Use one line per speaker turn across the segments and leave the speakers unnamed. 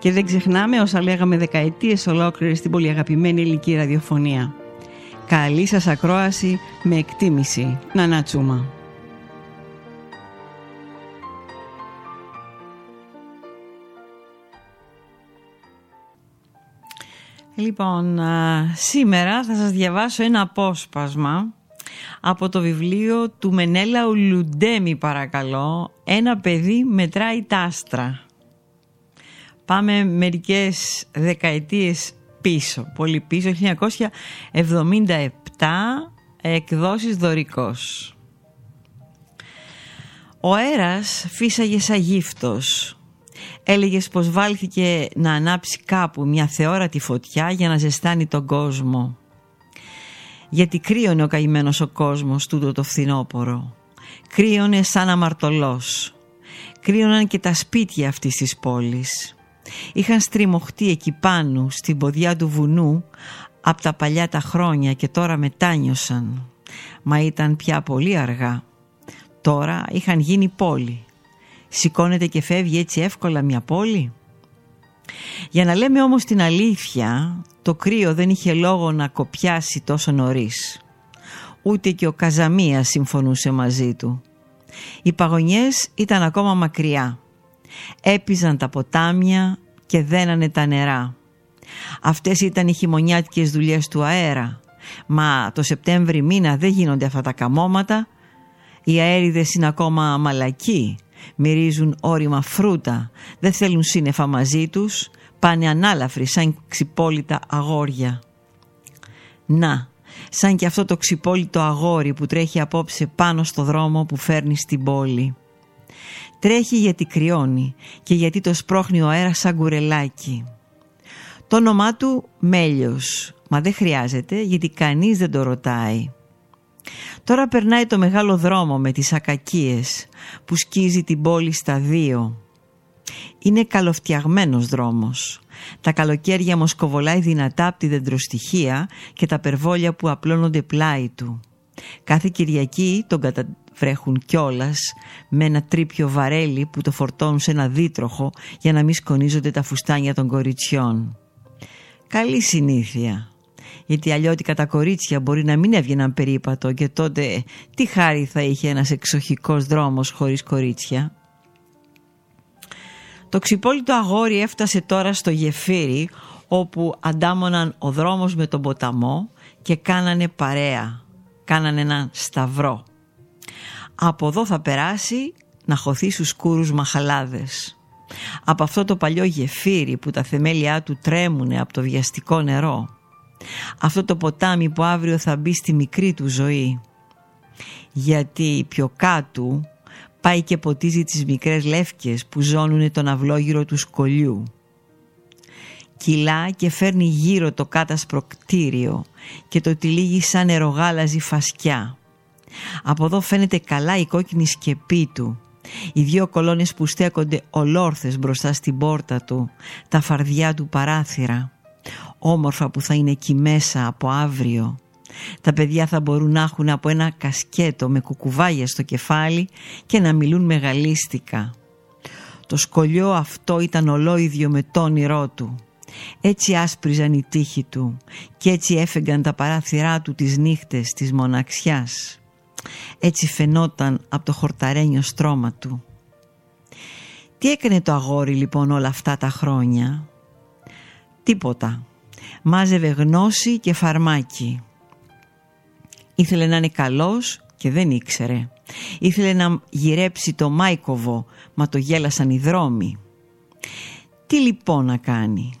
Και δεν ξεχνάμε όσα λέγαμε δεκαετίες ολόκληρες στην πολύ αγαπημένη ελληνική ραδιοφωνία. Καλή σας ακρόαση με εκτίμηση. Να νατσούμα. Λοιπόν, σήμερα θα σας διαβάσω ένα απόσπασμα από το βιβλίο του Μενέλα Ουλουντέμι παρακαλώ «Ένα παιδί μετράει τα άστρα». Πάμε μερικές δεκαετίες πίσω, πολύ πίσω, 1977, εκδόσεις δωρικός. Ο αέρας φύσαγε σαν γύφτος. Έλεγες πως βάλθηκε να ανάψει κάπου μια θεόρατη φωτιά για να ζεστάνει τον κόσμο. Γιατί κρύωνε ο καημένος ο κόσμος τούτο το φθινόπορο. Κρύωνε σαν αμαρτωλός. Κρύωναν και τα σπίτια αυτής της πόλης. Είχαν στριμωχτεί εκεί πάνω στην ποδιά του βουνού από τα παλιά τα χρόνια και τώρα μετάνιωσαν. Μα ήταν πια πολύ αργά. Τώρα είχαν γίνει πόλη. Σηκώνεται και φεύγει έτσι εύκολα μια πόλη. Για να λέμε όμως την αλήθεια, το κρύο δεν είχε λόγο να κοπιάσει τόσο νωρίς. Ούτε και ο Καζαμίας συμφωνούσε μαζί του. Οι παγωνιές ήταν ακόμα μακριά. Έπιζαν τα ποτάμια και δένανε τα νερά. Αυτές ήταν οι χειμωνιάτικες δουλειές του αέρα. Μα το Σεπτέμβρη μήνα δεν γίνονται αυτά τα καμώματα. Οι αέριδες είναι ακόμα μαλακοί. Μυρίζουν όρημα φρούτα. Δεν θέλουν σύννεφα μαζί τους. Πάνε ανάλαφροι σαν ξυπόλυτα αγόρια. Να, σαν και αυτό το ξυπόλυτο αγόρι που τρέχει απόψε πάνω στο δρόμο που φέρνει στην πόλη. Τρέχει γιατί κρυώνει και γιατί το σπρώχνει ο αέρας σαν κουρελάκι. Το όνομά του Μέλιος, μα δεν χρειάζεται γιατί κανείς δεν το ρωτάει. Τώρα περνάει το μεγάλο δρόμο με τις ακακίες που σκίζει την πόλη στα δύο. Είναι καλοφτιαγμένος δρόμος. Τα καλοκαίρια μοσκοβολάει δυνατά από τη δεντροστοιχεία και τα περβόλια που απλώνονται πλάι του. Κάθε Κυριακή τον καταβρέχουν κιόλας με ένα τρίπιο βαρέλι που το φορτώνουν σε ένα δίτροχο για να μην σκονίζονται τα φουστάνια των κοριτσιών. Καλή συνήθεια. Γιατί αλλιώτικα τα κορίτσια μπορεί να μην έβγαιναν περίπατο και τότε τι χάρη θα είχε ένας εξοχικός δρόμος χωρίς κορίτσια. Το ξυπόλυτο αγόρι έφτασε τώρα στο γεφύρι όπου αντάμωναν ο δρόμος με τον ποταμό και κάνανε παρέα κάνανε έναν σταυρό. Από εδώ θα περάσει να χωθεί στους σκούρους μαχαλάδες. Από αυτό το παλιό γεφύρι που τα θεμέλια του τρέμουνε από το βιαστικό νερό. Αυτό το ποτάμι που αύριο θα μπει στη μικρή του ζωή. Γιατί πιο κάτω πάει και ποτίζει τις μικρές λεύκες που ζώνουνε τον αυλόγυρο του σκολιού κυλά και φέρνει γύρω το κάτασπρο κτίριο και το τυλίγει σαν νερογάλαζη φασκιά. Από εδώ φαίνεται καλά η κόκκινη σκεπή του. Οι δύο κολόνες που στέκονται ολόρθες μπροστά στην πόρτα του, τα φαρδιά του παράθυρα. Όμορφα που θα είναι εκεί μέσα από αύριο. Τα παιδιά θα μπορούν να έχουν από ένα κασκέτο με κουκουβάγια στο κεφάλι και να μιλούν μεγαλίστικα. Το σκολιό αυτό ήταν ολόιδιο με το όνειρό του. Έτσι άσπριζαν οι τείχοι του και έτσι έφεγγαν τα παράθυρά του τις νύχτες της μοναξιάς. Έτσι φαινόταν από το χορταρένιο στρώμα του. Τι έκανε το αγόρι λοιπόν όλα αυτά τα χρόνια; Τίποτα. Μάζευε γνώση και φαρμάκι. Ήθελε να είναι καλός και δεν ήξερε. Ήθελε να γυρέψει το Μάικοβο, μα το γέλασαν οι δρόμοι. Τι λοιπόν να κάνει;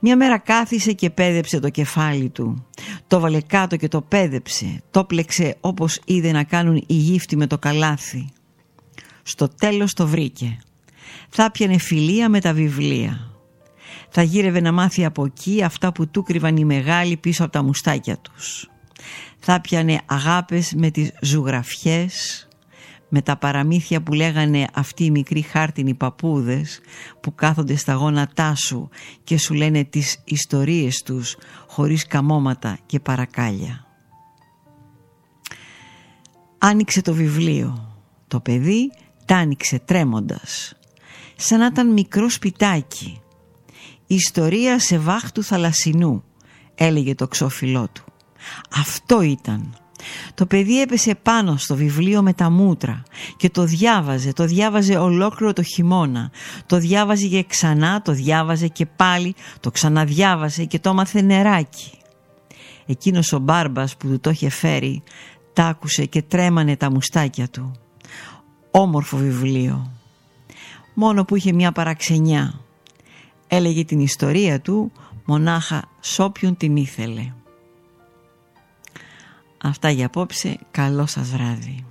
Μια μέρα κάθισε και πέδεψε το κεφάλι του. Το βάλε κάτω και το πέδεψε. Το πλέξε όπως είδε να κάνουν οι γύφτοι με το καλάθι. Στο τέλος το βρήκε. Θα πιανε φιλία με τα βιβλία. Θα γύρευε να μάθει από εκεί αυτά που του κρύβαν οι μεγάλοι πίσω από τα μουστάκια τους. Θα πιανε αγάπες με τις ζωγραφιές, με τα παραμύθια που λέγανε αυτοί οι μικροί χάρτινοι παππούδες που κάθονται στα γόνατά σου και σου λένε τις ιστορίες τους χωρίς καμώματα και παρακάλια. Άνοιξε το βιβλίο. Το παιδί τ' άνοιξε τρέμοντας. Σαν να ήταν μικρό σπιτάκι. «Ιστορία σε βάχτου θαλασσινού», έλεγε το ξόφυλλό του. Αυτό ήταν. Το παιδί έπεσε πάνω στο βιβλίο με τα μούτρα και το διάβαζε, το διάβαζε ολόκληρο το χειμώνα. Το διάβαζε και ξανά, το διάβαζε και πάλι, το ξαναδιάβαζε και το έμαθε νεράκι. Εκείνος ο μπάρμπας που του το είχε φέρει, τ' άκουσε και τρέμανε τα μουστάκια του. Όμορφο βιβλίο. Μόνο που είχε μια παραξενιά. Έλεγε την ιστορία του μονάχα σ' όποιον την ήθελε. Αυτά για απόψε. Καλό σας βράδυ.